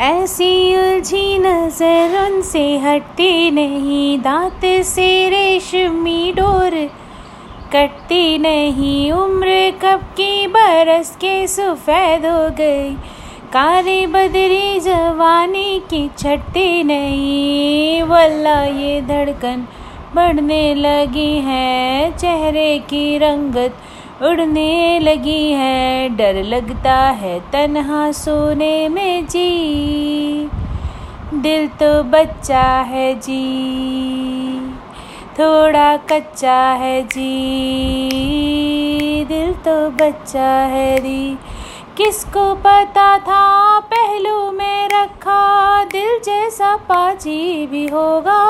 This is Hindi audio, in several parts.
ऐसी उलझी नज़र उनसे हटती नहीं, दांत से रेशमी डोर कटती नहीं, उम्र कब की बरस के सफ़ेद हो गई काली बदरी जवानी की छटती नहीं वल्ला ये धड़कन बढ़ने लगी है, चेहरे की रंगत उड़ने लगी है, डर लगता है तन्हा सोने में जी। दिल तो बच्चा है जी, थोड़ा कच्चा है जी। दिल तो बच्चा है री, किसको पता था पहलू में रखा। दिल जैसा पाजी भी होगा।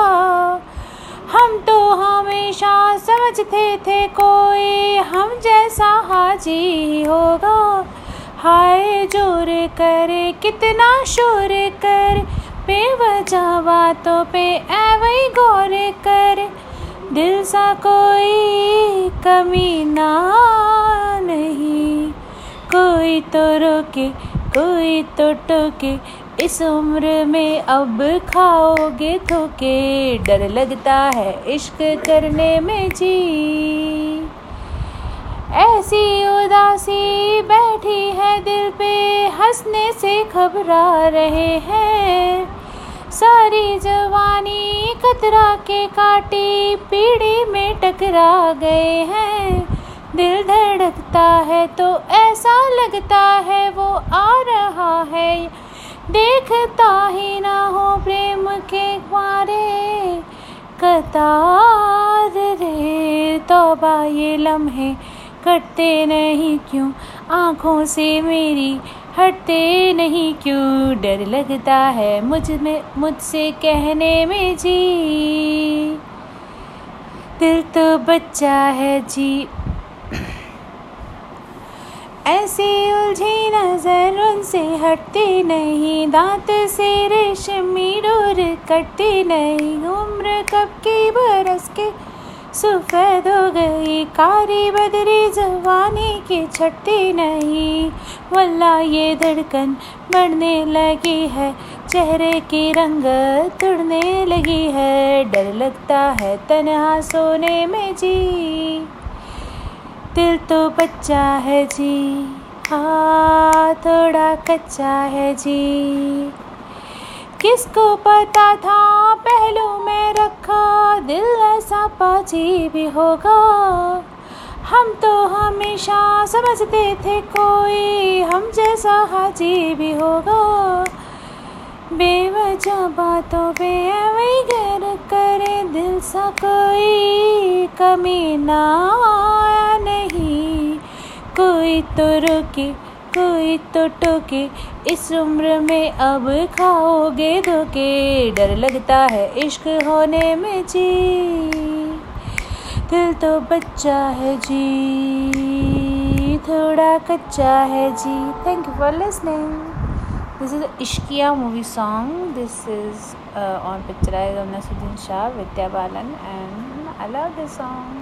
हम तो हमेशा समझते थे कोई, हम हाजी होगा। हाय ज़ोर करे, कितना शोर कर बेवजह बातों पे वही गौर कर। दिल सा कोई कमी ना, नहीं। कोई तो रोके, कोई तो टोके, इस उम्र में अब खाओगे धोके डर लगता है इश्क करने में जी। ऐसी उदासी बैठी है दिल पे, हंसने से घबरा रहे हैं। सारी जवानी कतरा के काटी, पीढ़ी में टकरा गए हैं। दिल धड़कता है तो ऐसा लगता है वो आ रहा है। देखता ही ना हो प्रेम के मारे कतार रे, तोबा ये लम्हे कटते नहीं क्यों? आँखों से मेरी हटते नहीं क्यों? डर लगता है मुझमें, मुझसे कहने में जी। दिल तो बच्चा है जी। ऐसी उलझी नज़र उनसे हटती नहीं। दांत से रेशमी डोर कटती नहीं। उम्र कब की बरस के सफ़ेद हो गई कारी बदरी जवानी की छटती नहीं। वल्ला ये धड़कन बढ़ने लगी है, चेहरे की रंग तुड़ने लगी है। डर लगता है तनहा सोने में जी। दिल तो बच्चा है जी हाँ थोड़ा कच्चा है जी। किसको पता था पहलू में रखा, दिल ऐसा पाजी भी होगा। हम तो हमेशा समझते थे कोई, हम जैसा हाजी भी होगा। बेवजह बातों पे वही गैर करे, दिल सा कोई कमी ना आया नहीं। कोई तो रोके कोई तो टोके, इस उम्र में अब खाओगे धोके। डर लगता है इश्क होने में जी। दिल तो बच्चा है जी, थोड़ा कच्चा है जी। Thank you for listening this is Ishqiya movie song this is on picturise on Naseeruddin Shah, Vidya Balan and I love this song